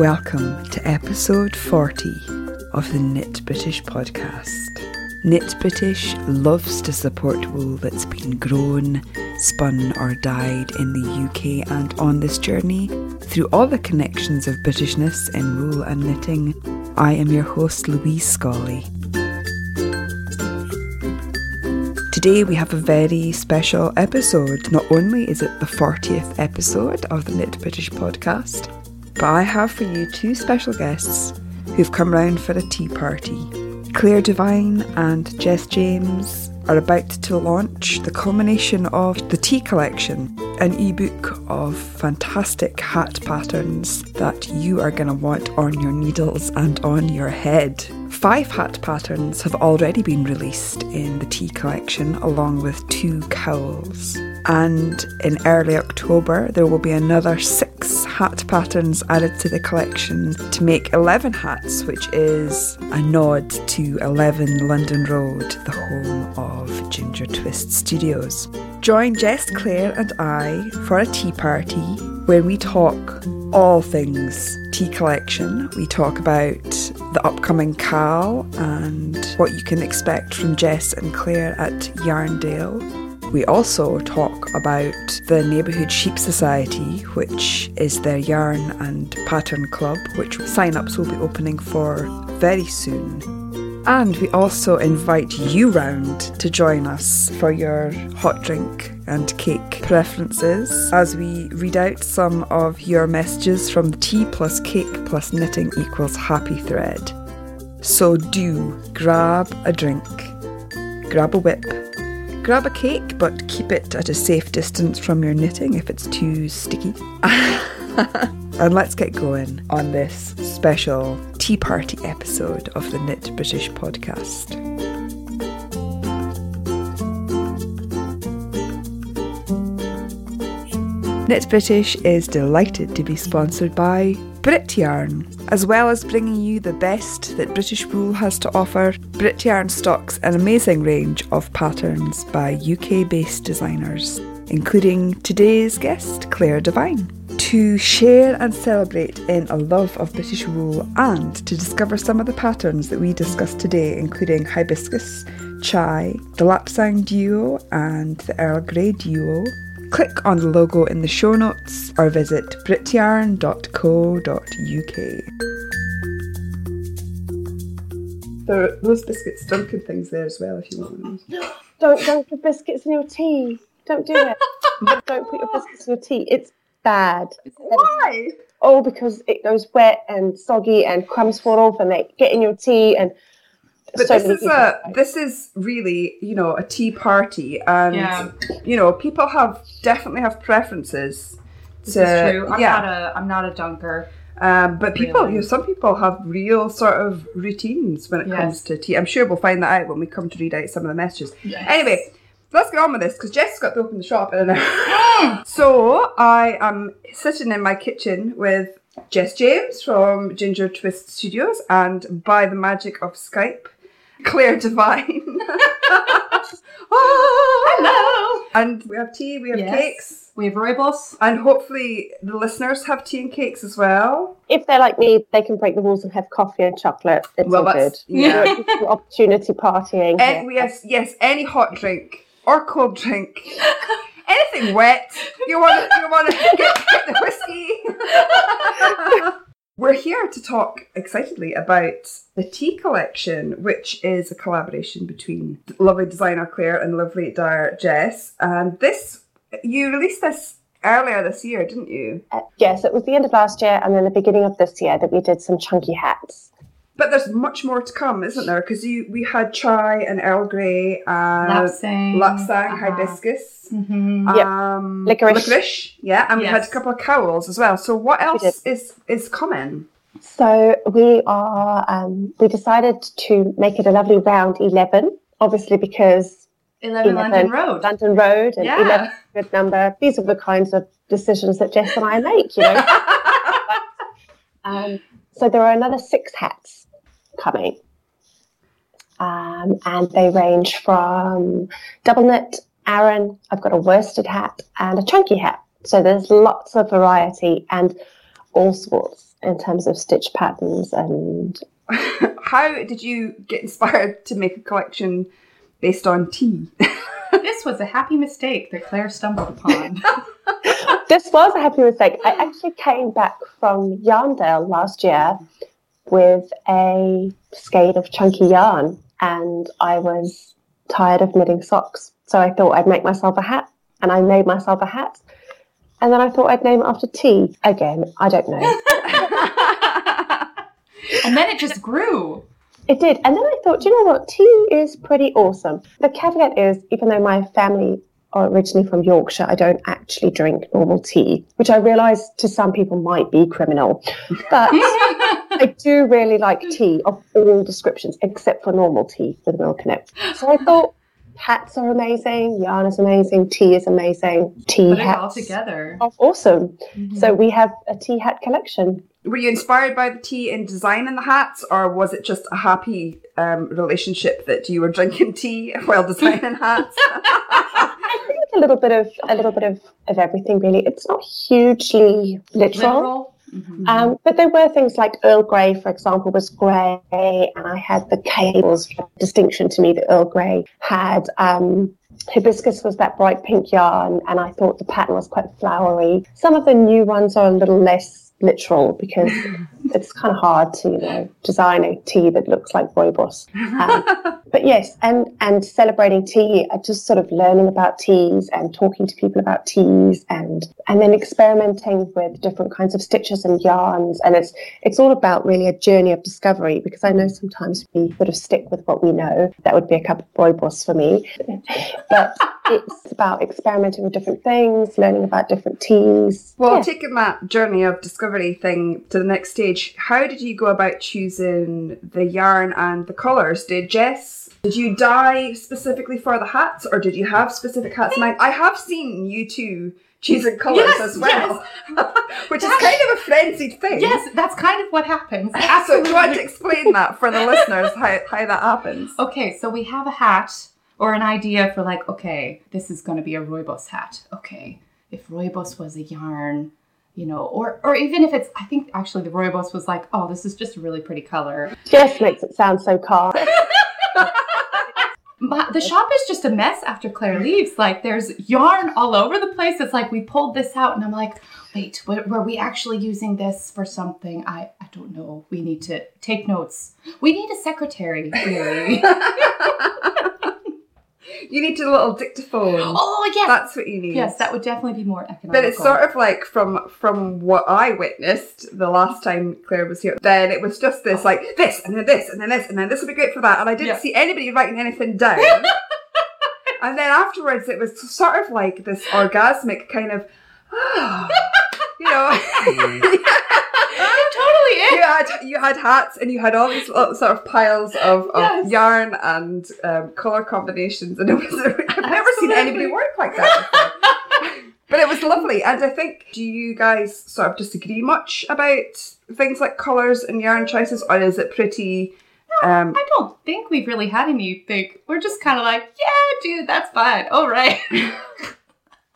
Welcome to episode 40 of the Knit British podcast. Knit British loves to support wool that's been grown, spun, or dyed in the UK, and on this journey, through all the connections of Britishness in wool and knitting, I am your host, Louise Scully. Today we have a very special episode. Not only is it the 40th episode of the Knit British podcast, but I have for you two special guests who've come round for a tea party. Claire Devine and Jess James are about to launch the culmination of the Tea Collection, an ebook of fantastic hat patterns that you are going to want on your needles and on your head. Five hat patterns have already been released in the tea collection, along with two cowls. And in early October, there will be another six hat patterns added to the collection to make 11 hats, which is a nod to 11 London Road, the home of Ginger Twist Studios. Join Jess, Claire, and I for a tea party where we talk all things tea collection. We talk about the upcoming KAL and what you can expect from Jess and Claire at Yarndale. We also talk about the Neighbourhood Sheep Society, which is their yarn and pattern club, which sign ups will be opening for very soon. And we also invite you round to join us for your hot drink and cake preferences as we read out some of your messages from the tea plus cake plus knitting equals happy thread. So do grab a drink, grab a WIP, grab a cake, but keep it at a safe distance from your knitting if it's too sticky. and let's get going on this special tea party episode of the Knit British podcast. Knit British is delighted to be sponsored by Brit Yarn. As well as bringing you the best that British wool has to offer, Brit Yarn stocks an amazing range of patterns by UK based designers, including today's guest, Claire Devine. To share and celebrate in a love of British wool and to discover some of the patterns that we discussed today, including hibiscus, chai, the Lapsang duo, and the Earl Grey duo, click on the logo in the show notes or visit brityarn.co.uk. There are those biscuits Dunkin' things there as well if you want them. Don't don't put biscuits in your tea. Don't do it. don't put your biscuits in your tea. It's bad. Why? Oh, because it goes wet and soggy and crumbs fall off and they get in your tea and But so this is a this is really you know a tea party and Yeah. you know people have definitely have preferences. This to- is true. I'm yeah. not a I'm not a dunker. Um, but people, Really? you know, some people have real sort of routines when it Yes. comes to tea. I'm sure we'll find that out when we come to read out some of the messages. Yes. Anyway, let's get on with this because Jess got to open the shop in an hour. so I am sitting in my kitchen with Jess James from Ginger Twist Studios and by the magic of Skype, Claire Devine. oh, Hello. And we have tea, we have Yes. cakes. We have rooibos. And hopefully the listeners have tea and cakes as well. If they're like me, they can break the rules and have coffee and chocolate. It's Well, all good. yeah. You're- opportunity partying. And here. yes, yes, any hot drink or cold drink, anything wet. You want to, you want to get, get the whiskey. We're here to talk excitedly about the tea collection, which is a collaboration between lovely designer Claire and lovely dyer Jess. And this, you released this earlier this year, didn't you? Uh, yes, it was the end of last year and then the beginning of this year that we did some chunky hats. But there's much more to come, isn't there? Because you we had chai and Earl Grey and Lapsang. Lapsang, Uh-huh. hibiscus. Mhm. Yep. Um, Licorice. yeah, and we had a couple of cowls as well. So what else is is coming? So we are, um, we decided to make it a lovely round 11, obviously because 11 London Road. London Road and Yeah. 11 is good number. These are the kinds of decisions that Jess and I make, you know. um, so there are another six hats coming. Um, and they range from double knit, Aran, I've got a worsted hat and a chunky hat. So there's lots of variety and all sorts. in terms of stitch patterns and How did you get inspired to make a collection based on tea? this was a happy mistake that Claire stumbled upon. this was a happy mistake. I actually came back from Yarndale last year with a skein of chunky yarn and I was tired of knitting socks. So I thought I'd make myself a hat and I made myself a hat. And then I thought I'd name it after tea. Again, I don't know. and then it just grew. It did. And then I thought, you know what? Tea is pretty awesome. The caveat is, even though my family are originally from Yorkshire, I don't actually drink normal tea, which I realise to some people might be criminal. But I do really like tea of all descriptions, except for normal tea with milk in it. So I thought hats are amazing, yarn is amazing, tea is amazing. Tea Put it hats all together. awesome. Mhm. So we have a tea hat collection. Were you inspired by the tea in designing the hats, or was it just a happy um, relationship that you were drinking tea while designing hats? I think a little bit of a little bit of, of everything really. It's not hugely literal. Literal. Mhm. Um, but there were things like Earl Grey, for example, was grey, and I had the cables distinction to me that Earl Grey had. Um, hibiscus was that bright pink yarn, and I thought the pattern was quite flowery. Some of the new ones are a little less literal because it's kind of hard to, you know, design a tea that looks like rooibos. Um, but yes, and and celebrating tea, uh, just sort of learning about teas and talking to people about teas, and and then experimenting with different kinds of stitches and yarns, and it's it's all about really a journey of discovery because I know sometimes we sort of stick with what we know. That would be a cup of rooibos for me, but it's about experimenting with different things, learning about different teas. Well, Yeah. taking that journey of discovery thing to the next stage, how did you go about choosing the yarn and the colours? Did Jess, did you dye specifically for the hats or did you have specific hats in mind? I have seen you two choosing colours Yes, as well, which is kind of a frenzied thing. Yes, that's kind of what happens. So Absolutely. do you want to explain that for the listeners, how, how that happens? Okay, so we have a hat or an idea for like, okay, this is going to be a rooibos hat. Okay, if rooibos was a yarn, you know, or or even if it's, I think actually the rooibos was like, oh, this is just a really pretty color. Just makes it sound so calm. My, the shop is just a mess after Claire leaves. Like there's yarn all over the place. It's like we pulled this out, and I'm like, wait, were, were we actually using this for something? I I don't know. We need to take notes. We need a secretary, really. You need a little dictaphone. oh yes, That's what you need. yes, that would definitely be more economical. But it's sort of like from from what I witnessed the last time Claire was here. Then it was just this like this and then this and then this and then this would be great for that. And I didn't Yeah. see anybody writing anything down. and then afterwards, it was sort of like this orgasmic kind of, you know. it totally is. You had you had hats and you had all these little sort of piles of, of Yes. yarn and um, color combinations, and it was I've never seen anybody work like that. But it was lovely, and I think do you guys sort of disagree much about things like colors and yarn choices, or is it pretty? Um, I don't think we've really had anything. We're just kind of like, yeah, dude, that's fine. All right.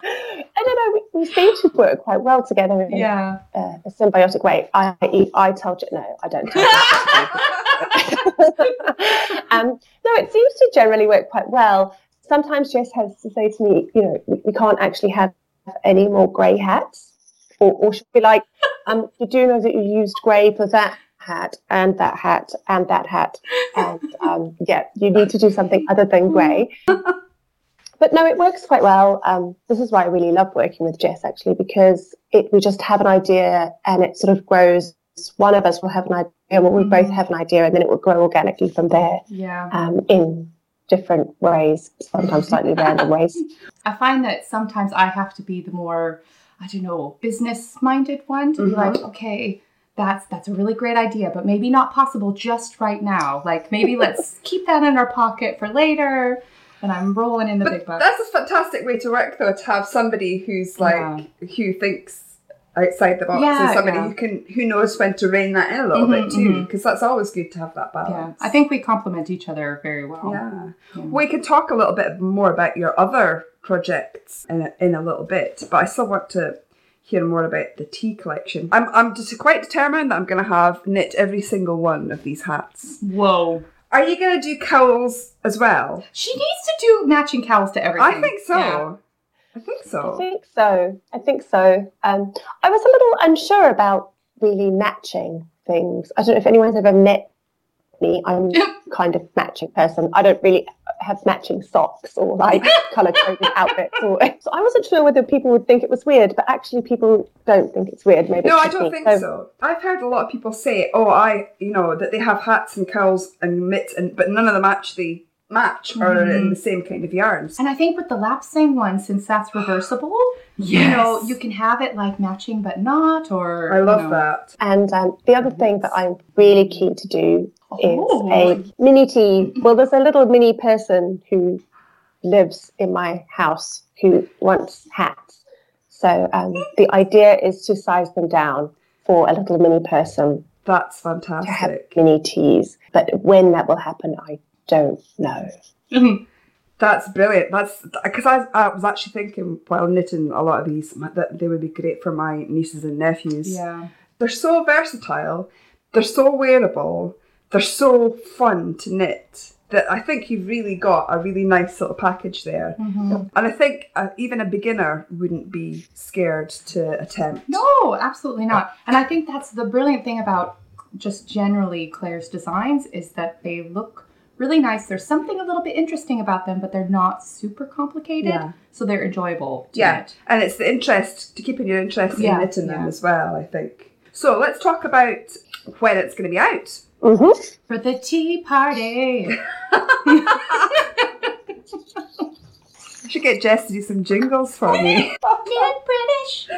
I don't know. We, we seem to work quite well together in yeah. uh, a symbiotic way. I I tell you no, I don't. Tell um, no, it seems to generally work quite well. Sometimes Jess has to say to me, you know, we, we can't actually have any more grey hats, or, or she'll be like, um, you do know that you used grey for that hat and that hat and that hat, and um, yeah, you need to do something other than grey. But no, it works quite well. Um, this is why I really love working with Jess, actually, because it we just have an idea and it sort of grows. One of us will have an idea, well, we both have an idea, and then it will grow organically from there Yeah. um, in different ways, sometimes slightly random ways. I find that sometimes I have to be the more, I don't know, business minded one to be Mhm. like, okay, that's that's a really great idea, but maybe not possible just right now. Like maybe let's keep that in our pocket for later. And I'm rolling in the big bucks. that's a fantastic way to work, though, to have somebody who's like Yeah. who thinks outside the box Yeah, and somebody yeah. who can who knows when to rein that in a little Mhm, bit too, because that's always good to have that yeah. balance. I think we complement each other very well. Yeah. Yeah. We can talk a little bit more about your other projects in a, in a little bit, but I still want to hear more about the tea collection. I'm, I'm just quite determined that I'm going to have knit every single one of these hats. Whoa. Are you going to do cowls as well? She needs to do matching cowls to everything. I think so. Yeah. I think so. I think so. I think so. Um, I was a little unsure about really matching things. I don't know if anyone's ever met me. I'm kind of matching person. I don't really have matching socks or like color coded outfits. Or, so I wasn't sure whether people would think it was weird, but actually people don't think it's weird. Maybe No, I don't think so. I've heard a lot of people say, "Oh, I, you know, that they have hats and cowls and mitts, and but none of them actually match or are in the same kind of yarns." And I think with the lapsang one, since that's reversible, you know, you can have it like matching but not, or I love you know. that. And um, the other thing that I'm really keen to do is Oh. a mini tea. Well, there's a little mini person who lives in my house who wants hats. So um, the idea is to size them down for a little mini person That's fantastic. to have mini teas. But when that will happen, I don't know. That's brilliant. That's because I, I was actually thinking while knitting a lot of these that they would be great for my nieces and nephews. Yeah. They're so versatile. They're so wearable. They're so fun to knit. That I think you've really got a really nice little package there. Mhm. And I think uh, even a beginner wouldn't be scared to attempt. No, absolutely not. And I think that's the brilliant thing about just generally Claire's designs is that they look really nice. There's something a little bit interesting about them, but they're not super complicated. Yeah. So they're enjoyable to Yeah, knit. and it's the interest to keeping your interest Yeah, in knitting them as well. I think. So let's talk about when it's going to be out. Hmm For the tea party. I should get Jess to do some jingles for me. Knit British.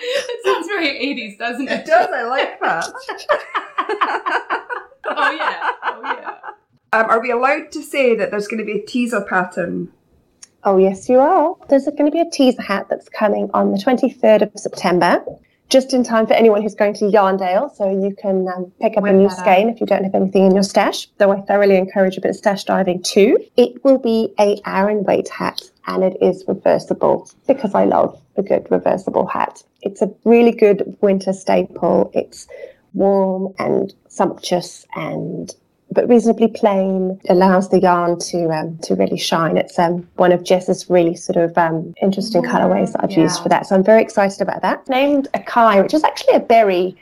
it sounds very 80s, doesn't it? it does. I like that. Oh, yeah. Oh, yeah. Um, are we allowed to say that there's going to be a teaser pattern? Oh, yes, you are. There's going to be a teaser hat that's coming on the 23rd of September, just in time for anyone who's going to Yarndale. So you can um, pick up Whip a new skein if you don't have anything in your stash, though I thoroughly encourage a bit of stash diving too. It will be a Aran weight hat and it is reversible because I love a good reversible hat. It's a really good winter staple. It's warm and sumptuous and but reasonably plain allows the yarn to um, to really shine. It's um, one of Jess's really sort of um, interesting colorways that I've used for that. So I'm very excited about that. Named Acai, which is actually a berry.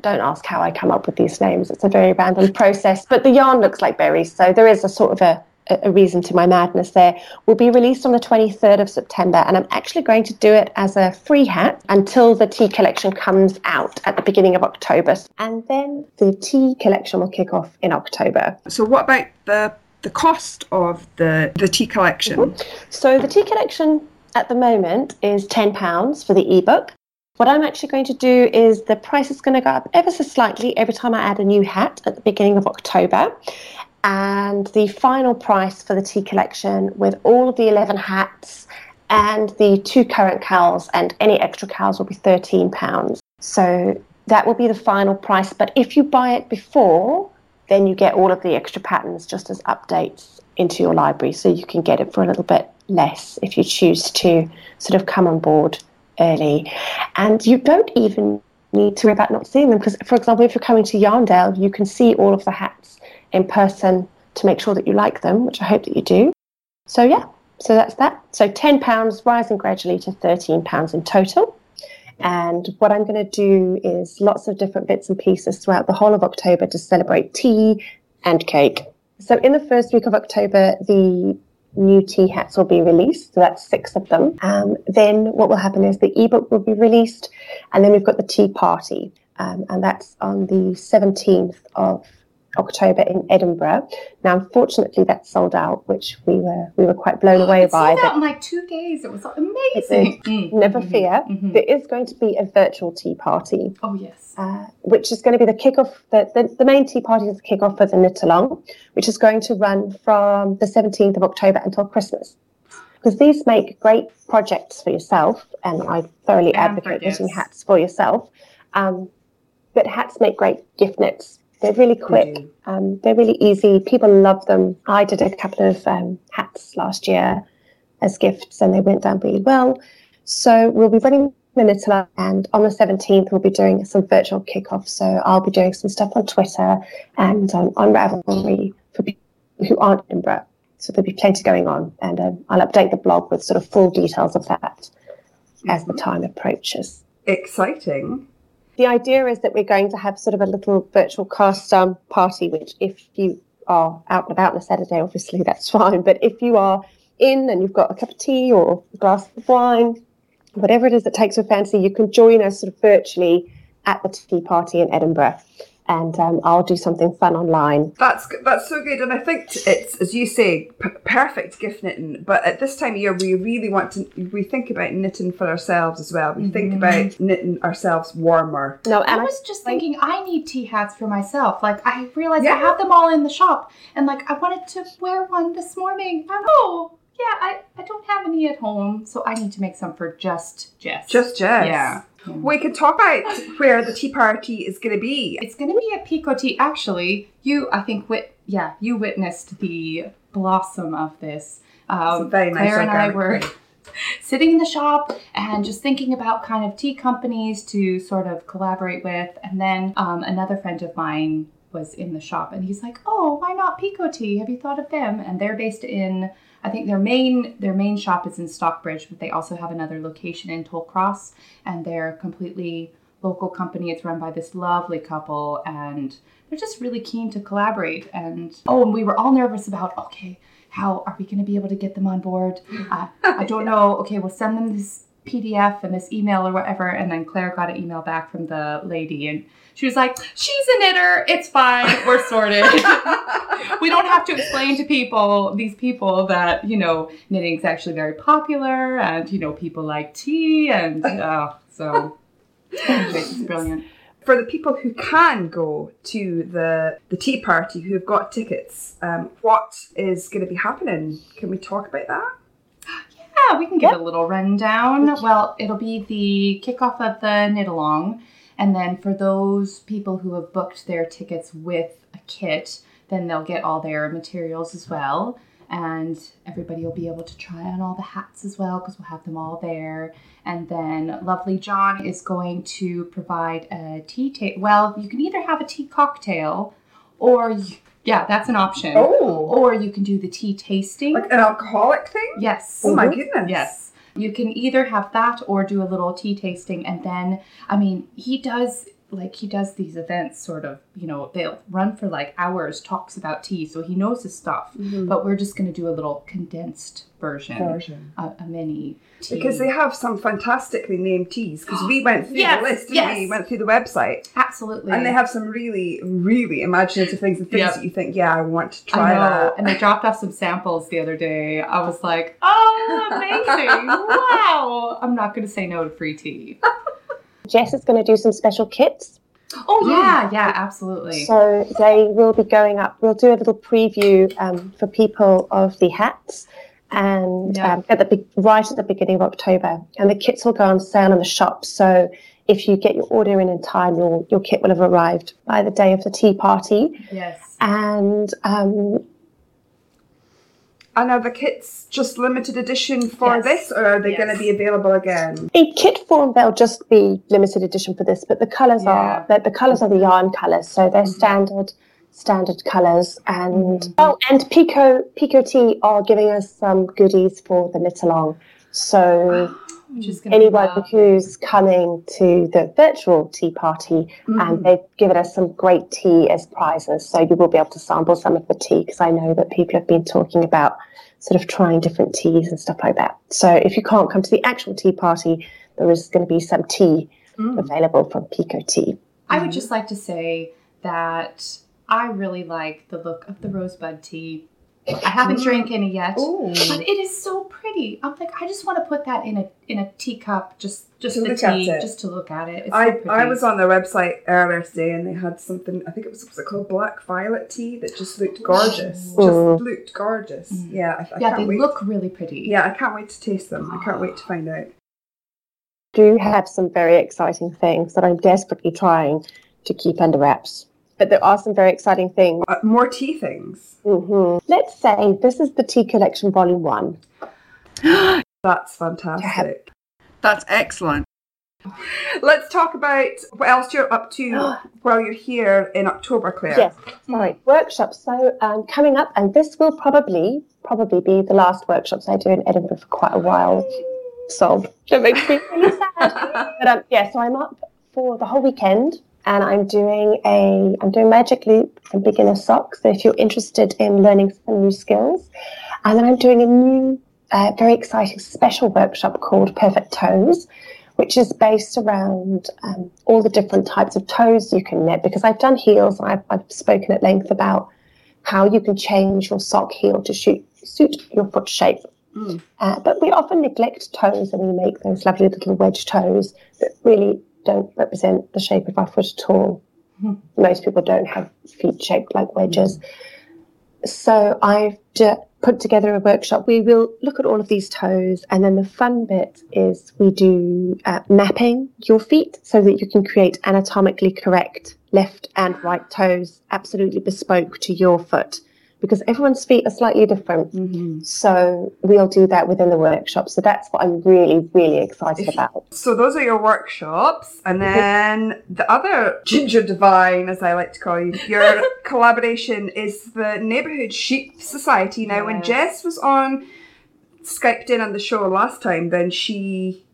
Don't ask how I come up with these names. It's a very random process, but the yarn looks like berries, so there is a sort of a, a reason to my madness there. Will be released on the 23rd of September, and I'm actually going to do it as a free hat until the tea collection comes out at the beginning of October, and then the tea collection will kick off in October. So what about the the cost of the the tea collection? Mm-hmm. So the tea collection at the moment is £10 for the ebook. What I'm actually going to do is the price is going to go up ever so slightly every time I add a new hat at the beginning of October. And the final price for the tea collection with all of the 11 hats and the two current cowls and any extra cowls will be £13. So that will be the final price. But if you buy it before, then you get all of the extra patterns just as updates into your library. So you can get it for a little bit less if you choose to sort of come on board early. And you don't even need to worry about not seeing them because, for example, if you're coming to Yarndale, you can see all of the hats in person to make sure that you like them, which I hope that you do. So, yeah, so that's that. So, £10 rising gradually to £13 in total. And what I'm going to do is lots of different bits and pieces throughout the whole of October to celebrate tea and cake. So, in the first week of October, the new tea hats will be released. So, that's six of them. Um, then, what will happen is the ebook will be released, and then we've got the tea party, um, and that's on the 17th of October in Edinburgh. Now, unfortunately, that's sold out, which we were we were quite blown away It by. sold out in like two days. It was amazing. Mm. Never fear. mhm. There is going to be a virtual tea party, Oh, yes. uh, which is going to be the kickoff. The, the, the main tea party is the kickoff for the knit along, which is going to run from the 17th of October until Christmas. Because these make great projects for yourself, and I thoroughly And advocate knitting hats for yourself. Um, but hats make great gift knits. They're really quick. Um, they're really easy. People love them. I did a couple of um, hats last year as gifts, and they went down really well. So we'll be running Knit and on the 17th we'll be doing some virtual kickoff. So I'll be doing some stuff on Twitter and um, on Ravelry for people who aren't in Edinburgh. So there'll be plenty going on, and um, I'll update the blog with sort of full details of that as the time approaches. Exciting. The idea is that we're going to have sort of a little virtual cast um, party, which if you are out and about on a Saturday, obviously that's fine. But if you are in and you've got a cup of tea or a glass of wine, whatever it is that takes your fancy, you can join us sort of virtually at the tea party in Edinburgh and um, I'll do something fun online. That's that's so good, and I think it's as you say, p- perfect gift knitting. But at this time of year, we really want to we think about knitting for ourselves as well. We mm-hmm. think about knitting ourselves warmer. No, and I was just thinking I need tea hats for myself. Like I realized yeah. I have them all in the shop, and like I wanted to wear one this morning. oh. Yeah, I, I don't have any at home, so I need to make some for just Jess. Just Jess. Yeah. We can talk about where the tea party is going to be. It's going to be at Pekoe Tea. Actually, you, I think, wit- yeah, you witnessed the blossom of this. Um, very nice. Claire and I were sitting in the shop and just thinking about kind of tea companies to sort of collaborate with. And then um, another friend of mine was in the shop and he's like, "Oh, why not Pekoe Tea? Have you thought of them?" And they're based in I think their main their main shop is in Stockbridge, but they also have another location in Tollcross, and they're completely local company. It's run by this lovely couple, and they're just really keen to collaborate. And oh, and we were all nervous about okay, how are we going to be able to get them on board? Uh, I don't know. Okay, we'll send them this PDF and this email or whatever. And then Claire got an email back from the lady, and she was like, "She's a knitter. It's fine. We're sorted. we don't have to explain to people, these people, that you know knitting is actually very popular, and you know people like tea, and uh, so it's brilliant." For the people who can go to the the tea party, who have got tickets, um, what is going to be happening? Can we talk about that? Yeah, we can give yep. a little rundown. Well, it'll be the kickoff of the knit along and then for those people who have booked their tickets with a kit, then they'll get all their materials as well. And everybody will be able to try on all the hats as well because we'll have them all there. And then lovely John is going to provide a tea table. Well, you can either have a tea cocktail or you, yeah, that's an option. Oh. Or you can do the tea tasting. Like an alcoholic thing? Yes. Oh my mm-hmm. goodness. Yes. You can either have that or do a little tea tasting. And then, I mean, he does like he does these events sort of you know they'll run for like hours talks about tea so he knows his stuff mm-hmm. but we're just going to do a little condensed version, version. A, a, mini tea. because they have some fantastically named teas because we went through yes, the list yes. we went through the website absolutely and they have some really really imaginative things and things yep. that you think yeah I want to try that and they dropped off some samples the other day I was like oh amazing wow I'm not going to say no to free tea Jess is going to do some special kits. Oh yeah, yeah, absolutely. So they will be going up. We'll do a little preview um, for people of the hats, and yeah. um, at the right at the beginning of October, and the kits will go on sale in the shop. So if you get your order in in time, your your kit will have arrived by the day of the tea party. Yes. And um, and are the kits just limited edition for yes. this, or are they yes. going to be available again? In kit form, they'll just be limited edition for this, but the colours yeah. are the, the colours are the yarn colours, so they're mm-hmm. standard standard colours. And mm-hmm. oh, and Pekoe Pekoe Tea are giving us some goodies for the knit along. So. anyone who's coming to the virtual tea party mm-hmm. and they've given us some great tea as prizes so you will be able to sample some of the tea because i know that people have been talking about sort of trying different teas and stuff like that. So if you can't come to the actual tea party, there is going to be some tea mm. available from Pekoe Tea. I would just like to say that I really like the look of the rosebud tea. I haven't mm. drank any yet, Ooh. but it is so pretty. I'm like, I just want to put that in a in a teacup, just just to the tea, just to look at it. It's I so I was on their website earlier today, and they had something. I think it was was it called black violet tea that just looked gorgeous. Ooh. Just looked gorgeous. Mm. Yeah, I, I yeah, they wait. look really pretty. Yeah, I can't wait to taste them. I can't wait to find out. Do have some very exciting things that I'm desperately trying to keep under wraps but there are some very exciting things. Uh, more tea things. Mm-hmm. Let's say this is the tea collection volume one. That's fantastic. That's excellent. Let's talk about what else you're up to while you're here in October, Claire. Yes, sorry, workshops. So um, coming up, and this will probably probably be the last workshops I do in Edinburgh for quite a while. Sob. That makes me really sad. but um, yeah, so I'm up for the whole weekend, and I'm doing a I'm doing magic loop and beginner socks. So if you're interested in learning some new skills, and then I'm doing a new, uh, very exciting special workshop called Perfect Toes which is based around um, all the different types of toes you can knit. Because I've done heels, I've, I've spoken at length about how you can change your sock heel to shoot, suit your foot shape. Mm. Uh, but we often neglect toes and we make those lovely little wedge toes that really don't represent the shape of our foot at all. Mm. Most people don't have feet shaped like wedges. Mm. So I've put together a workshop. We will look at all of these toes, and then the fun bit is we do uh, mapping your feet so that you can create anatomically correct left and right toes, absolutely bespoke to your foot because everyone's feet are slightly different. Mm-hmm. So we'll do that within the workshop. So that's what I'm really, really excited about. So those are your workshops. And then the other Ginger Divine, as I like to call you, your collaboration is the Neighbourhood Sheep Society. Now, when Jess was on Skyped in on the show last time, then she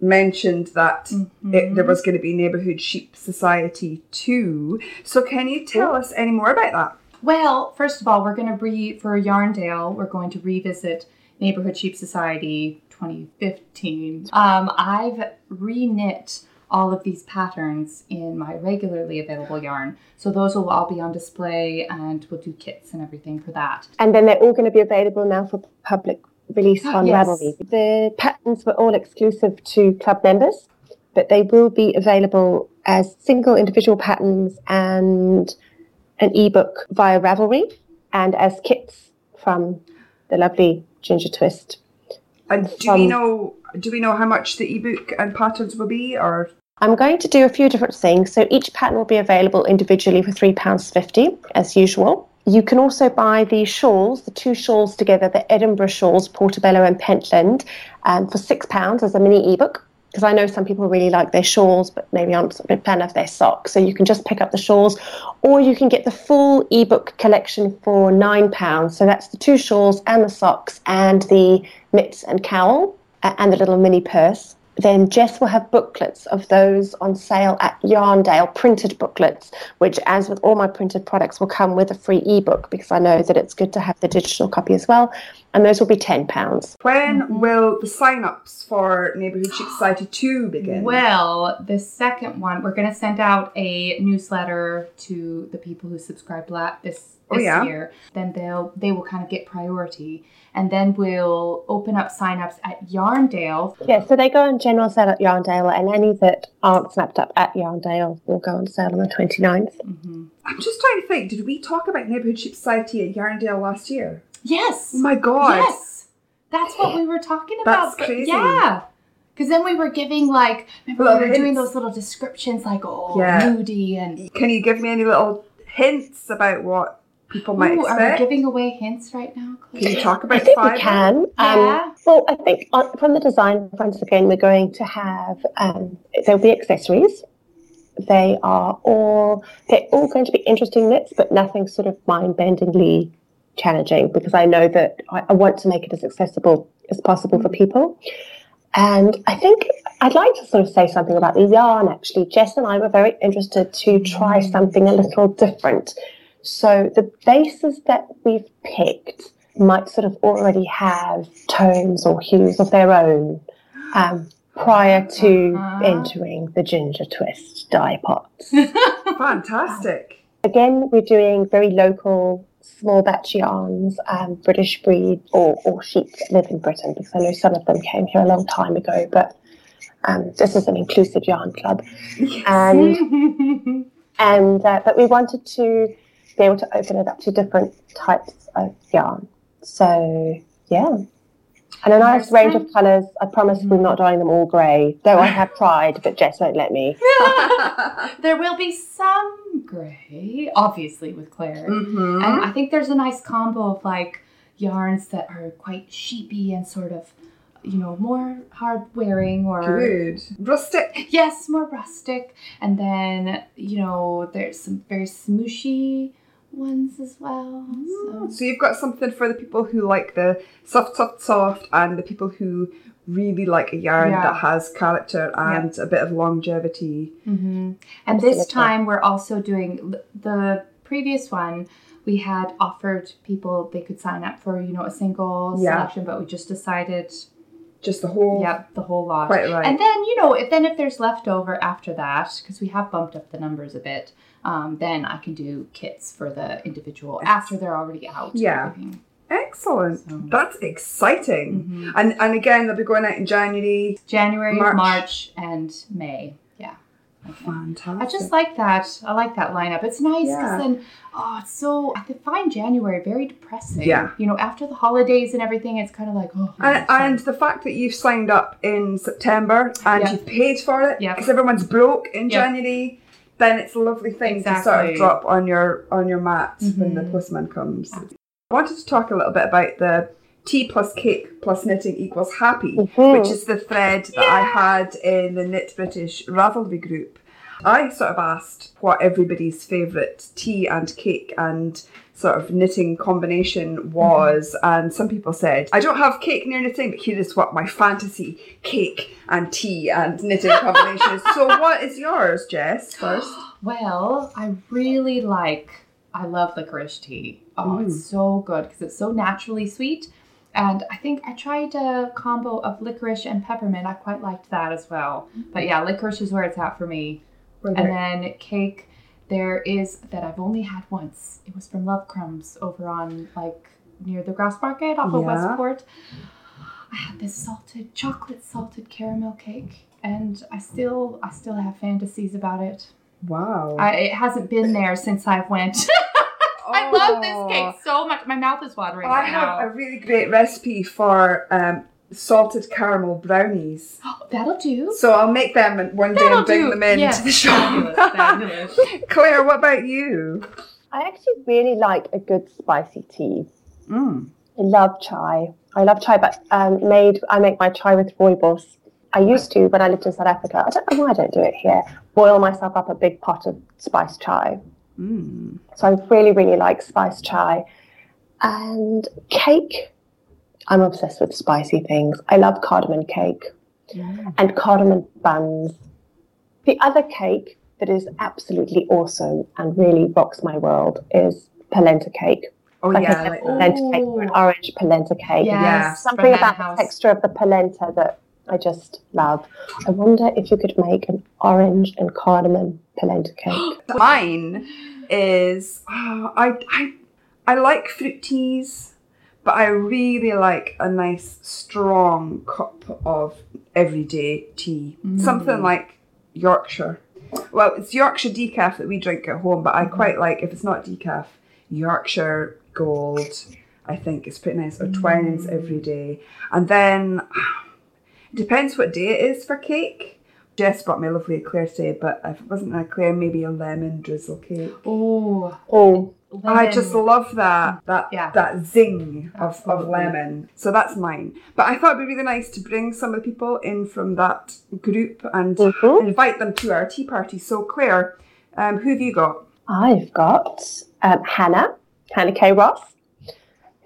mentioned that mm-hmm. it, there was going to be Neighbourhood Sheep Society too. So can you tell yeah. us any more about that? Well, first of all, we're going to re for Yarndale. We're going to revisit Neighborhood Sheep Society 2015. Um, I've re-knit all of these patterns in my regularly available yarn. So those will all be on display and we'll do kits and everything for that. And then they're all going to be available now for public release on yes. Ravelry. The patterns were all exclusive to club members, but they will be available as single individual patterns and an ebook via Ravelry and as kits from the lovely Ginger Twist. And do we know do we know how much the ebook and patterns will be or I'm going to do a few different things. So each pattern will be available individually for £3.50 as usual. You can also buy the shawls, the two shawls together, the Edinburgh shawls, Portobello and Pentland, um, for £6 as a mini ebook because I know some people really like their shawls, but maybe aren't a big fan of their socks. So you can just pick up the shawls, or you can get the full ebook collection for nine pounds. So that's the two shawls and the socks and the mitts and cowl and the little mini purse then Jess will have booklets of those on sale at Yarndale, printed booklets, which, as with all my printed products, will come with a free ebook because I know that it's good to have the digital copy as well. And those will be £10. When mm-hmm. will the sign ups for Neighbourhood Sheep Society 2 begin? Well, the second one, we're going to send out a newsletter to the people who subscribe this, this oh, yeah? year. Then they'll they will kind of get priority and then we'll open up signups at Yarndale. Yeah, so they go on general sale at Yarndale, and any that aren't snapped up at Yarndale will go on sale on the 29th. Mm-hmm. I'm just trying to think, did we talk about Neighbourhood Sheep Society at Yarndale last year? Yes. Oh my God. Yes. That's what we were talking about. That's crazy. Yeah. Because then we were giving like, remember we were doing those little descriptions like, oh, yeah. moody and. Can you give me any little hints about what people might Ooh, expect. Are we giving away hints right now? Can you talk about I think we can. Um, yeah. well, I think on, from the design front again, we're going to have um, there'll be accessories. They are all they're all going to be interesting knits, but nothing sort of mind-bendingly challenging because I know that I, I want to make it as accessible as possible for people. And I think I'd like to sort of say something about the yarn actually. Jess and I were very interested to try mm. something a little different. So the bases that we've picked might sort of already have tones or hues of their own um, prior to uh-huh. entering the ginger twist dye pots. Fantastic. Again, we're doing very local small batch yarns, um, British breed or, or sheep that live in Britain because I know some of them came here a long time ago, but um, this is an inclusive yarn club. Yes. And, and uh, but we wanted to be able to open it up to different types of yarn. So yeah. And a nice range of colours. I promise mm-hmm. we're not dyeing them all grey, though I have tried, but Jess won't let me. there will be some grey, obviously, with Claire. Mm-hmm. And I think there's a nice combo of like yarns that are quite sheepy and sort of you know, more hard wearing or Good. Rustic. yes, more rustic. And then you know, there's some very smooshy ones as well. So. So you've got something for the people who like the soft, soft, soft, and the people who really like a yarn Yeah. that has character and a bit of longevity. hmm And this time we're also doing the previous one. We had offered people they could sign up for you know a single Yeah. selection, but we just decided, Just the whole. yep, the whole lot. Quite right. And then you know if then if there's leftover after that, because we have bumped up the numbers a bit, um, then I can do kits for the individual after they're already out. Yeah. Excellent. So- That's exciting. Mhm. And and again, they'll be going out in January. January, March. March. and May. Yeah. Fantastic. I just like that. I like that lineup. It's nice because Yeah. then, oh, it's so. I find January very depressing. Yeah. You know, after the holidays and everything, it's kind of like, oh. And, and the fact that you've signed up in September and Yeah. you've paid for it Yeah. because everyone's broke in Yeah. January, then it's a lovely thing to sort of drop on your on your mat when the Mhm. postman comes. I wanted to talk a little bit about the tea plus cake plus knitting equals happy, Mhm. which is the thread that I had in the Knit British Ravelry group. I sort of asked what everybody's favourite tea and cake and sort of knitting combination was, and some people said, I don't have cake near knitting, but here is what my fantasy cake and tea and knitting combination is. So, what is yours, Jess, first? Well, I really like. I love licorice tea. Oh, Mm. it's so good because it's so naturally sweet. And I think I tried a combo of licorice and peppermint. I quite liked that as well. But yeah, licorice is where it's at for me. Were And then cake, there is that I've only had once. It was from Love Crumbs over on like near the Grassmarket off of West Port. I had this salted chocolate salted caramel cake, and I still I still have fantasies about it. wow. I, it hasn't been there since I went. I love this cake so much. My mouth is watering Oh. I right have now. a really great recipe for um, salted caramel brownies. That'll do. So I'll make them and one day That'll and bring do. them into Yes, the shop. fabulous, fabulous. Claire, what about you? I actually really like a good spicy tea. Mm. I love chai. I love chai, but um, made I make my chai with rooibos. I used to when I lived in South Africa. I don't know why I don't do it here. Boil myself up a big pot of spiced chai. Mm. So I really, really like spiced chai. And cake. I'm obsessed with spicy things. I love cardamom cake and cardamom buns. The other cake that is absolutely awesome and really rocks my world is polenta cake. Oh Like yeah, I I said, like polenta cake, an orange polenta cake. Yes, Something about Manor the texture of the polenta that I just love. I wonder if you could make an orange and cardamom polenta cake. Mine is oh, I I I like fruit teas, but I really like a nice strong cup of everyday tea. Mm. Something like Yorkshire. Well, it's Yorkshire decaf that we drink at home, but I mm-hmm. quite like if it's not decaf, Yorkshire Gold. I think it's pretty nice. Or mm. Twinings every day, and then it depends what day it is for cake. Jess brought me a lovely eclair today, but if it wasn't an eclair, maybe a lemon drizzle cake. Oh, Oh, I just love that that Yeah. that zing of, of lemon. So that's mine. But I thought it'd be really nice to bring some of the people in from that group and Mhm. invite them to our tea party. So Claire, um, who have you got? I've got um, Hannah, Hannah K. Ross,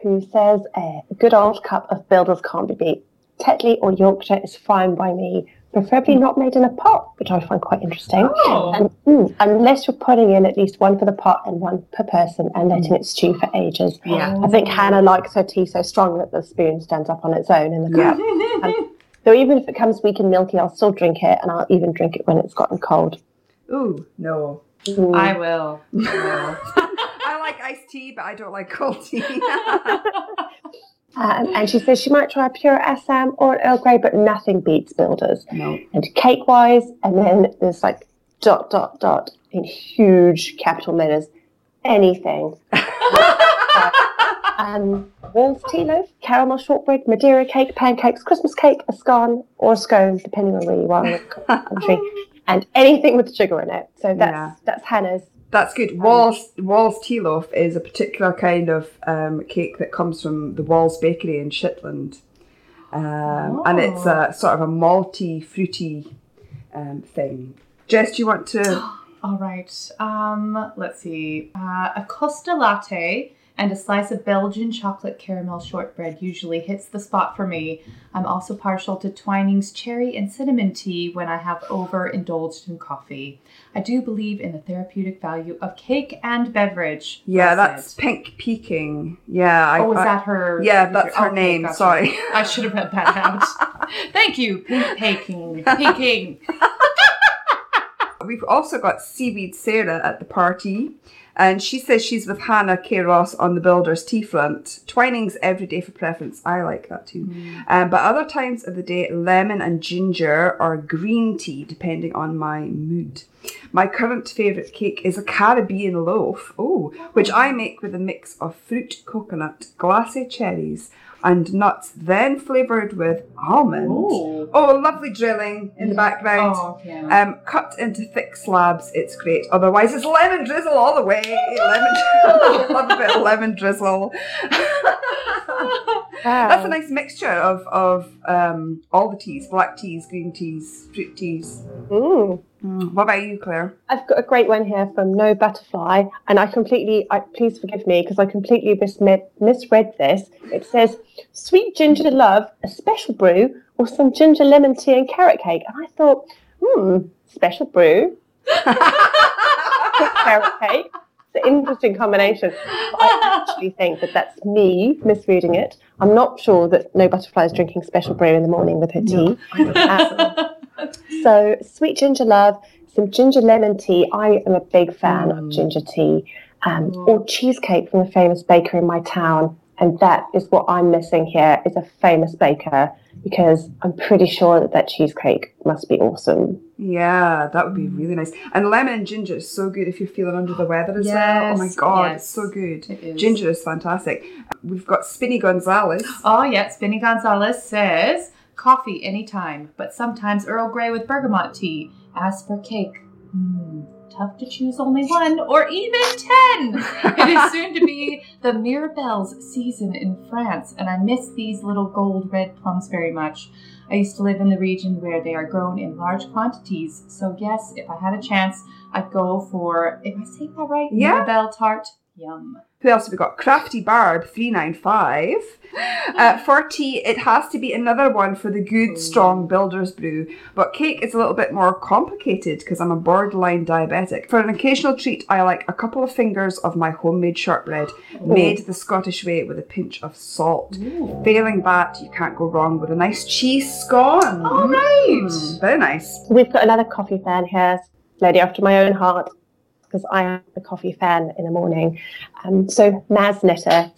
who says a good old cup of Builders can't be beat. Tetley or Yorkshire is fine by me, preferably not made in a pot, which I find quite interesting. Oh. And, mm, unless you're putting in at least one for the pot and one per person and letting it stew for ages. Yeah. I think Hannah likes her tea so strong that the spoon stands up on its own in the cup. So even if it comes weak and milky, I'll still drink it, and I'll even drink it when it's gotten cold. Ooh, no. Mm. I will. I will. I like iced tea, but I don't like cold tea. Um, and she says she might try a pure Assam or an Earl Grey, but nothing beats Builders. no. And cake wise, and then there's like dot, dot, dot in huge capital letters, anything. um, Walls tea loaf, caramel shortbread, Madeira cake, pancakes, Christmas cake, a scone, or a scone, depending on where you are in the country, and anything with sugar in it. So that's Yeah. that's Hannah's. That's good. Walls Walls tea loaf is a particular kind of um, cake that comes from the Walls Bakery in Shetland. Um, And it's a sort of a malty, fruity um, thing. Jess, do you want to? All right. Um, let's see. Uh, a Costa latte and a slice of Belgian chocolate caramel shortbread usually hits the spot for me. I'm also partial to Twining's cherry and cinnamon tea when I have overindulged in coffee. I do believe in the therapeutic value of cake and beverage. Yeah, that's. Pink Peking. Yeah. I, Oh, is I- that her? Yeah, that's her Okay, name. gotcha. Sorry. I should have read that out. Thank you, Pink Peking. Peking. We've also got Seaweed Sarah at the party, and she says she's with Hannah K. Ross on the Builders Tea Front. Twining's every day for preference. I like that too. Um, but other times of the day, lemon and ginger or green tea, depending on my mood. My current favourite cake is a Caribbean loaf, oh, which I make with a mix of fruit, coconut, glacé cherries, and nuts, then flavoured with almond. Ooh. Oh, lovely drilling in the background. Oh, yeah. Um, cut into thick slabs, it's great. Otherwise, it's lemon drizzle all the way. Lemon, love a bit of lemon drizzle. That's a nice mixture of of um, all the teas: black teas, green teas, fruit teas. Mm. What about you, Claire? I've got a great one here from No Butterfly, and I completely, I, please forgive me because I completely misread, misread this. It says, sweet ginger love, a special brew, or some ginger lemon tea and carrot cake. And I thought, hmm, special brew, carrot cake. It's an interesting combination. I actually think that that's me misreading it. I'm not sure that No Butterfly is drinking special brew in the morning with her tea. Um, so, sweet ginger love, some ginger lemon tea. I am a big fan of ginger tea. Um, or cheesecake from a famous baker in my town. And that is what I'm missing here is a famous baker because I'm pretty sure that that cheesecake must be awesome. Yeah, that would be really nice. And lemon and ginger is so good if you're feeling under the weather as well. Oh my god, yes. it's so good. Is. Ginger is fantastic. We've got Spinny Gonzalez. Oh, yeah. Spinny Gonzalez says coffee anytime, but sometimes Earl Grey with bergamot tea. As for cake, hmm, tough to choose only one or even ten. it is soon to be the Mirabelle's season in France, and I miss these little gold red plums very much. I used to live in the region where they are grown in large quantities, so yes, if I had a chance, I'd go for, if I say that right, Yeah. Mirabelle tart. Yum. Who else have we got? Crafty Barb, 395. Uh, for tea, it has to be another one for the good, strong builder's brew. But cake is a little bit more complicated because I'm a borderline diabetic. For an occasional treat, I like a couple of fingers of my homemade shortbread, made the Scottish way with a pinch of salt. Failing that, you can't go wrong with a nice cheese scone. All right. Mm, very nice. We've got another coffee fan here, lady after my own heart, because I am a coffee fan in the morning. Um, so Maz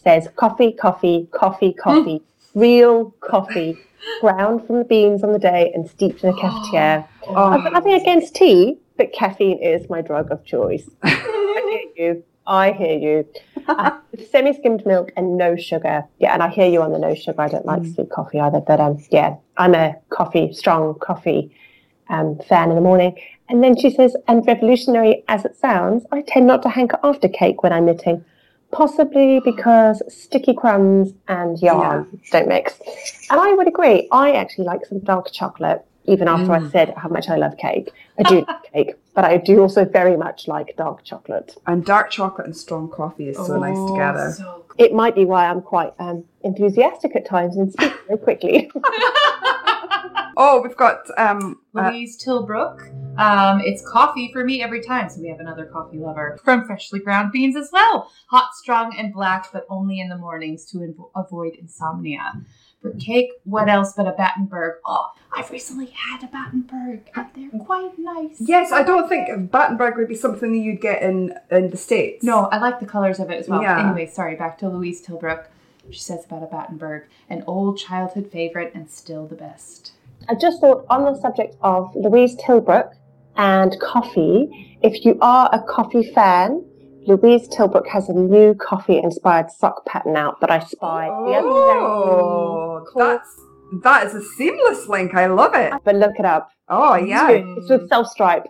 says, coffee, coffee, coffee, coffee, real coffee, ground from the beans on the day and steeped in a cafetiere. I've got nothing against tea, but caffeine is my drug of choice. I hear you. I hear you. Uh, Semi skimmed milk and no sugar. Yeah, and I hear you on the no sugar. I don't like sweet coffee either, but um, yeah, I'm a coffee, strong coffee um, fan in the morning. And then she says, and revolutionary as it sounds, I tend not to hanker after cake when I'm knitting, possibly because sticky crumbs and yarn don't mix. And I would agree. I actually like some dark chocolate, even after I mm. said how much I love cake. I do like cake, but I do also very much like dark chocolate. And dark chocolate and strong coffee is so nice Oh, together. So good. It might be why I'm quite um, enthusiastic at times and speak very quickly. Oh, we've got um, uh, Louise Tilbrook. Um, it's coffee for me every time, so we have another coffee lover. From freshly ground beans as well. Hot, strong, and black, but only in the mornings to invo- avoid insomnia. For cake, what else but a Battenberg? Oh, I've recently had a Battenberg, and they're quite nice. Yes, I don't think a Battenberg would be something that you'd get in in the states. No, I like the colors of it as well. Yeah. Anyway, sorry, back to Louise Tilbrook. She says about a Battenberg, an old childhood favorite and still the best. I just thought on the subject of Louise Tilbrook and coffee, if you are a coffee fan, Louise Tilbrook has a new coffee inspired sock pattern out that I spied the other Oh, day. that's that is a seamless link. I love it. But look it up. Oh yeah. It's with self stripe.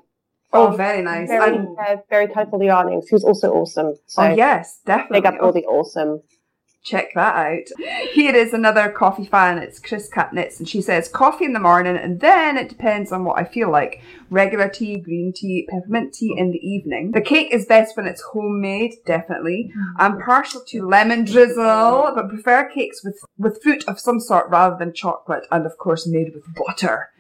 Oh, very nice. Very, And- uh, very colourful yarnings, who's also awesome. So oh yes, definitely. big up all the awesome. Check that out. Here is another coffee fan. It's Chris Katnitz, and she says coffee in the morning, and then it depends on what I feel like. Regular tea, green tea, peppermint tea in the evening. The cake is best when it's homemade, definitely. Mm-hmm. I'm partial to lemon drizzle, but prefer cakes with, with fruit of some sort rather than chocolate, and of course made with butter.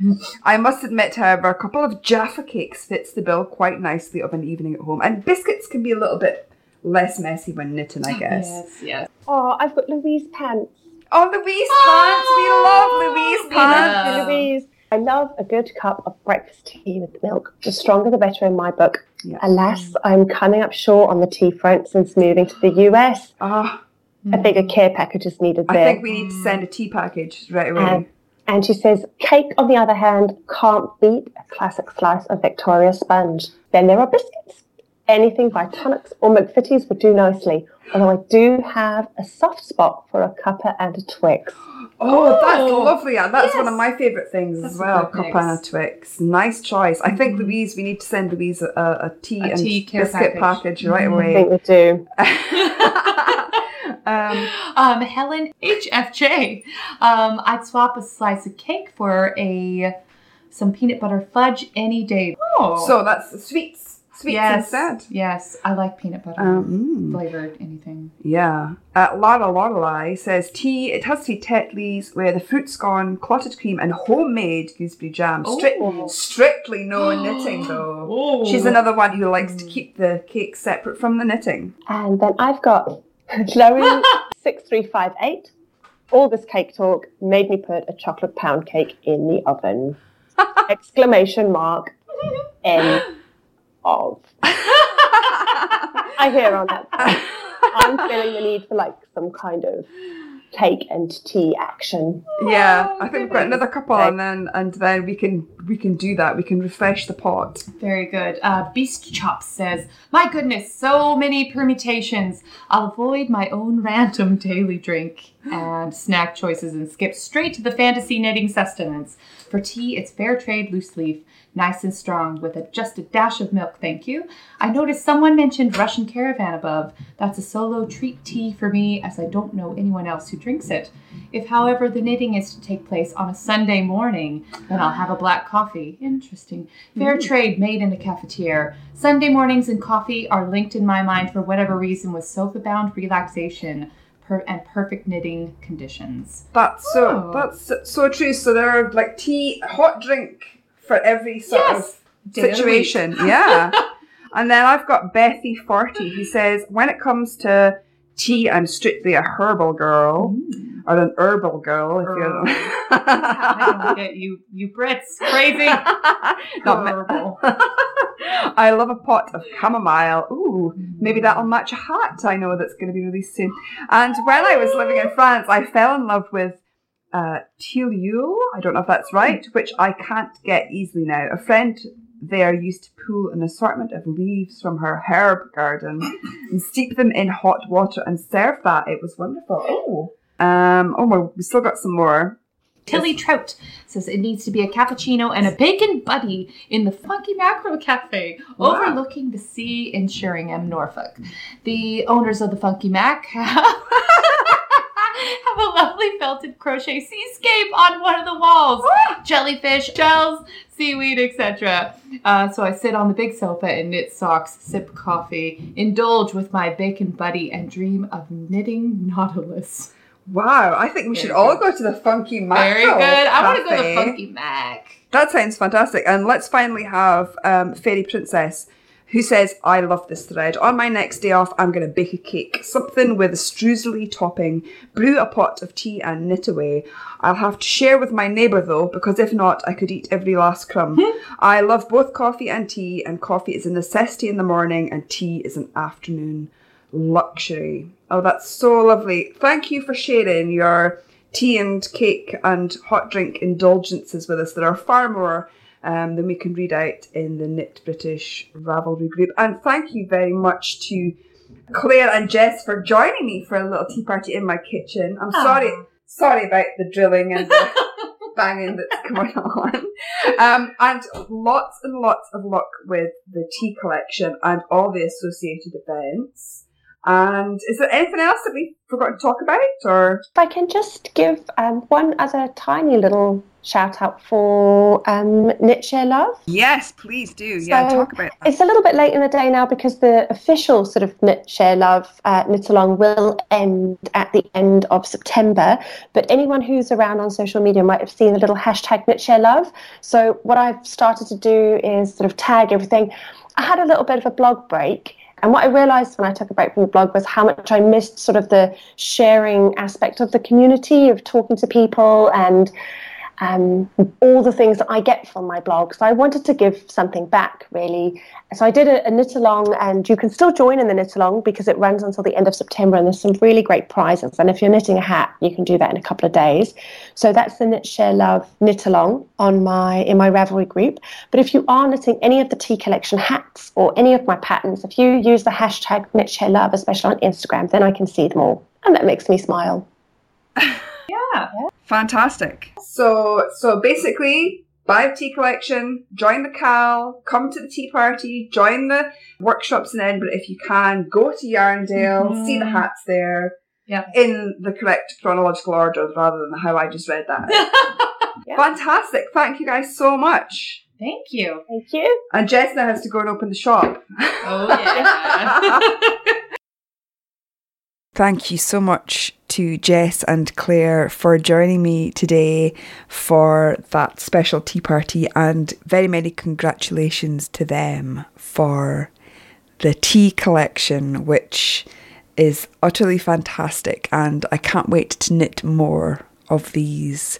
I must admit, however, a couple of Jaffa cakes fits the bill quite nicely of an evening at home, and biscuits can be a little bit less messy when knitting, I guess. Yes, yes. Oh, I've got Louise pants. Oh, Louise Oh, pants! We love Louise pants. love- Louise. I love a good cup of breakfast tea with milk. The stronger the better in my book. Yeah. Alas, I'm coming up short on the tea front since moving to the US. Ah, I think a care package is needed there. I think we need to send a tea package right away. Um, and she says, cake, on the other hand, can't beat a classic slice of Victoria sponge. Then there are biscuits. Anything by Tunnock's or McVitie's would do nicely. Although I do have a soft spot for a cuppa and a Twix. oh, that's Oh, lovely. Yeah, That's one of my favourite things That's as well. Cuppa and a. Twix. Nice choice. I think Louise, we need to send Louise a, a, a tea A and tea biscuit package. package, right Mhm. I think we do. um, um, Helen HFJ. Um, I'd swap a slice of cake for a some peanut butter fudge any day. Oh, so that's the sweets. Sweets yes, instead. yes, I like peanut butter Um, mm. flavored anything. Yeah. Uh, Lara Lorelei says tea, it has to be Tetley's with a fruit scone, clotted cream, and homemade gooseberry jam. Stri- Oh. Strictly no knitting though. Oh, She's another one who likes to keep the cake separate from the knitting. And then I've got Chloe six three five eight. All this cake talk made me put a chocolate pound cake in the oven. Exclamation mark. End of. I hear on that. I'm feeling the need for like some kind of take and tea action. Yeah, Oh, I think we've got goodness. another couple, and then and then we can we can do that. We can refresh the pot. Very good. Uh, Beast Chops says, My goodness, so many permutations. I'll avoid my own random daily drink and snack choices and skip straight to the fantasy knitting sustenance. For tea, it's fair trade loose leaf, nice and strong, with a, just a dash of milk, thank you. I noticed someone mentioned Russian Caravan above. That's a solo treat tea for me, as I don't know anyone else who drinks it. If, however, the knitting is to take place on a Sunday morning, then I'll have a black coffee. Interesting. Fair mm-hmm. trade made in a cafetiere. Sunday mornings and coffee are linked in my mind for whatever reason with sofa bound relaxation per- and perfect knitting conditions. That's so Oh. that's so- so true. So there are like tea, hot drink for every sort Yes. of situation. Yeah. and then I've got Bethy forty who says when it comes to tea, I'm strictly a herbal girl mm. or an herbal girl. If don't you. get you, you Brits. Crazy. Herbal. I love a pot of chamomile. Ooh, maybe that'll match a hat I know that's going to be released soon. And when I was living in France, I fell in love with uh, tilleul. I don't know if that's right, which I can't get easily now. A friend there used to pull an assortment of leaves from her herb garden and steep them in hot water and serve that. It was wonderful. Oh, um, oh, well, we still got some more. Tilly Trout says it needs to be a cappuccino and a bacon butty in the Funky Mackerel Cafe Wow. overlooking the sea in Sheringham, Norfolk. The owners of the Funky Mac have, have a lovely felted crochet seascape on one of the walls. Jellyfish, shells, seaweed, etc. Uh, so I sit on the big sofa and knit socks, sip coffee, indulge with my bacon butty, and dream of knitting nautilus. Wow, I think we should all go to the Funky Mac. Very good. I want to go to the Funky Mac. That sounds fantastic. And let's finally have um, Fairy Princess, who says, I love this thread. On my next day off, I'm going to bake a cake, something with a streusely topping, brew a pot of tea, and knit away. I'll have to share with my neighbour though, because if not, I could eat every last crumb. I love both coffee and tea, and coffee is a necessity in the morning, and tea is an afternoon luxury. Oh, that's so lovely. Thank you for sharing your tea and cake and hot drink indulgences with us. There are far more um, than we can read out in the Knit British Ravelry group. And thank you very much to Claire and Jess for joining me for a little tea party in my kitchen. I'm sorry, sorry about the drilling and the banging that's going on. Um, and lots and lots of luck with the tea collection and all the associated events. And is there anything else that we forgot to talk about, or if I can just give um, one other tiny little shout out for um, Knit Share Love. Yes, please do. Yeah, So, talk about that. It's a little bit late in the day now because the official sort of Knit Share Love uh, Knit Along will end at the end of September. But anyone who's around on social media might have seen the little hashtag Knit Share Love. So what I've started to do is sort of tag everything. I had a little bit of a blog break. And what I realized when I took a break from the blog was how much I missed sort of the sharing aspect of the community, of talking to people and um, all the things that I get from my blog. So I wanted to give something back, really. So I did a, a knit along, and you can still join in the knit along because it runs until the end of September, and there's some really great prizes. And if you're knitting a hat, you can do that in a couple of days. So that's the Knit Share Love knit along on my in my Ravelry group. But if you are knitting any of the tea collection hats or any of my patterns, if you use the hashtag Knit Share Love, especially on Instagram, then I can see them all, and that makes me smile. Yeah. Fantastic. So, so basically, buy the tea collection, join the KAL, come to the tea party, join the workshops in Edinburgh if you can. Go to Yarndale, Mhm. see the hats there Yeah. in the correct chronological order rather than how I just read that. Yeah. Fantastic. Thank you guys so much. Thank you. Thank you. And Jess now has to go and open the shop. Oh yeah. Thank you so much to Jess and Claire for joining me today for that special tea party, and very many congratulations to them for the tea collection, which is utterly fantastic. And I can't wait to knit more of these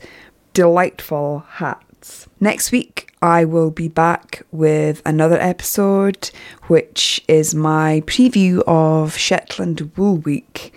delightful hats. Next week, I will be back with another episode, which is my preview of Shetland Wool Week.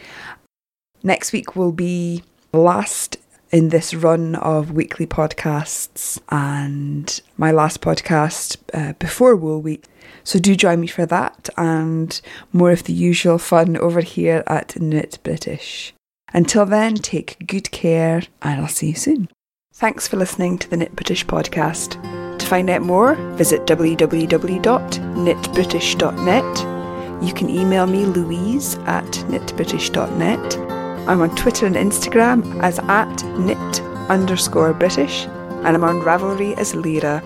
Next week will be last in this run of weekly podcasts and my last podcast uh, before Wool Week. So do join me for that and more of the usual fun over here at Knit British. Until then, take good care and I'll see you soon. Thanks for listening to the Knit British podcast. To find out more, visit www.knitbritish.net. You can email me Louise at knitbritish.net. I'm on Twitter and Instagram as at knit underscore British, and I'm on Ravelry as Lyra.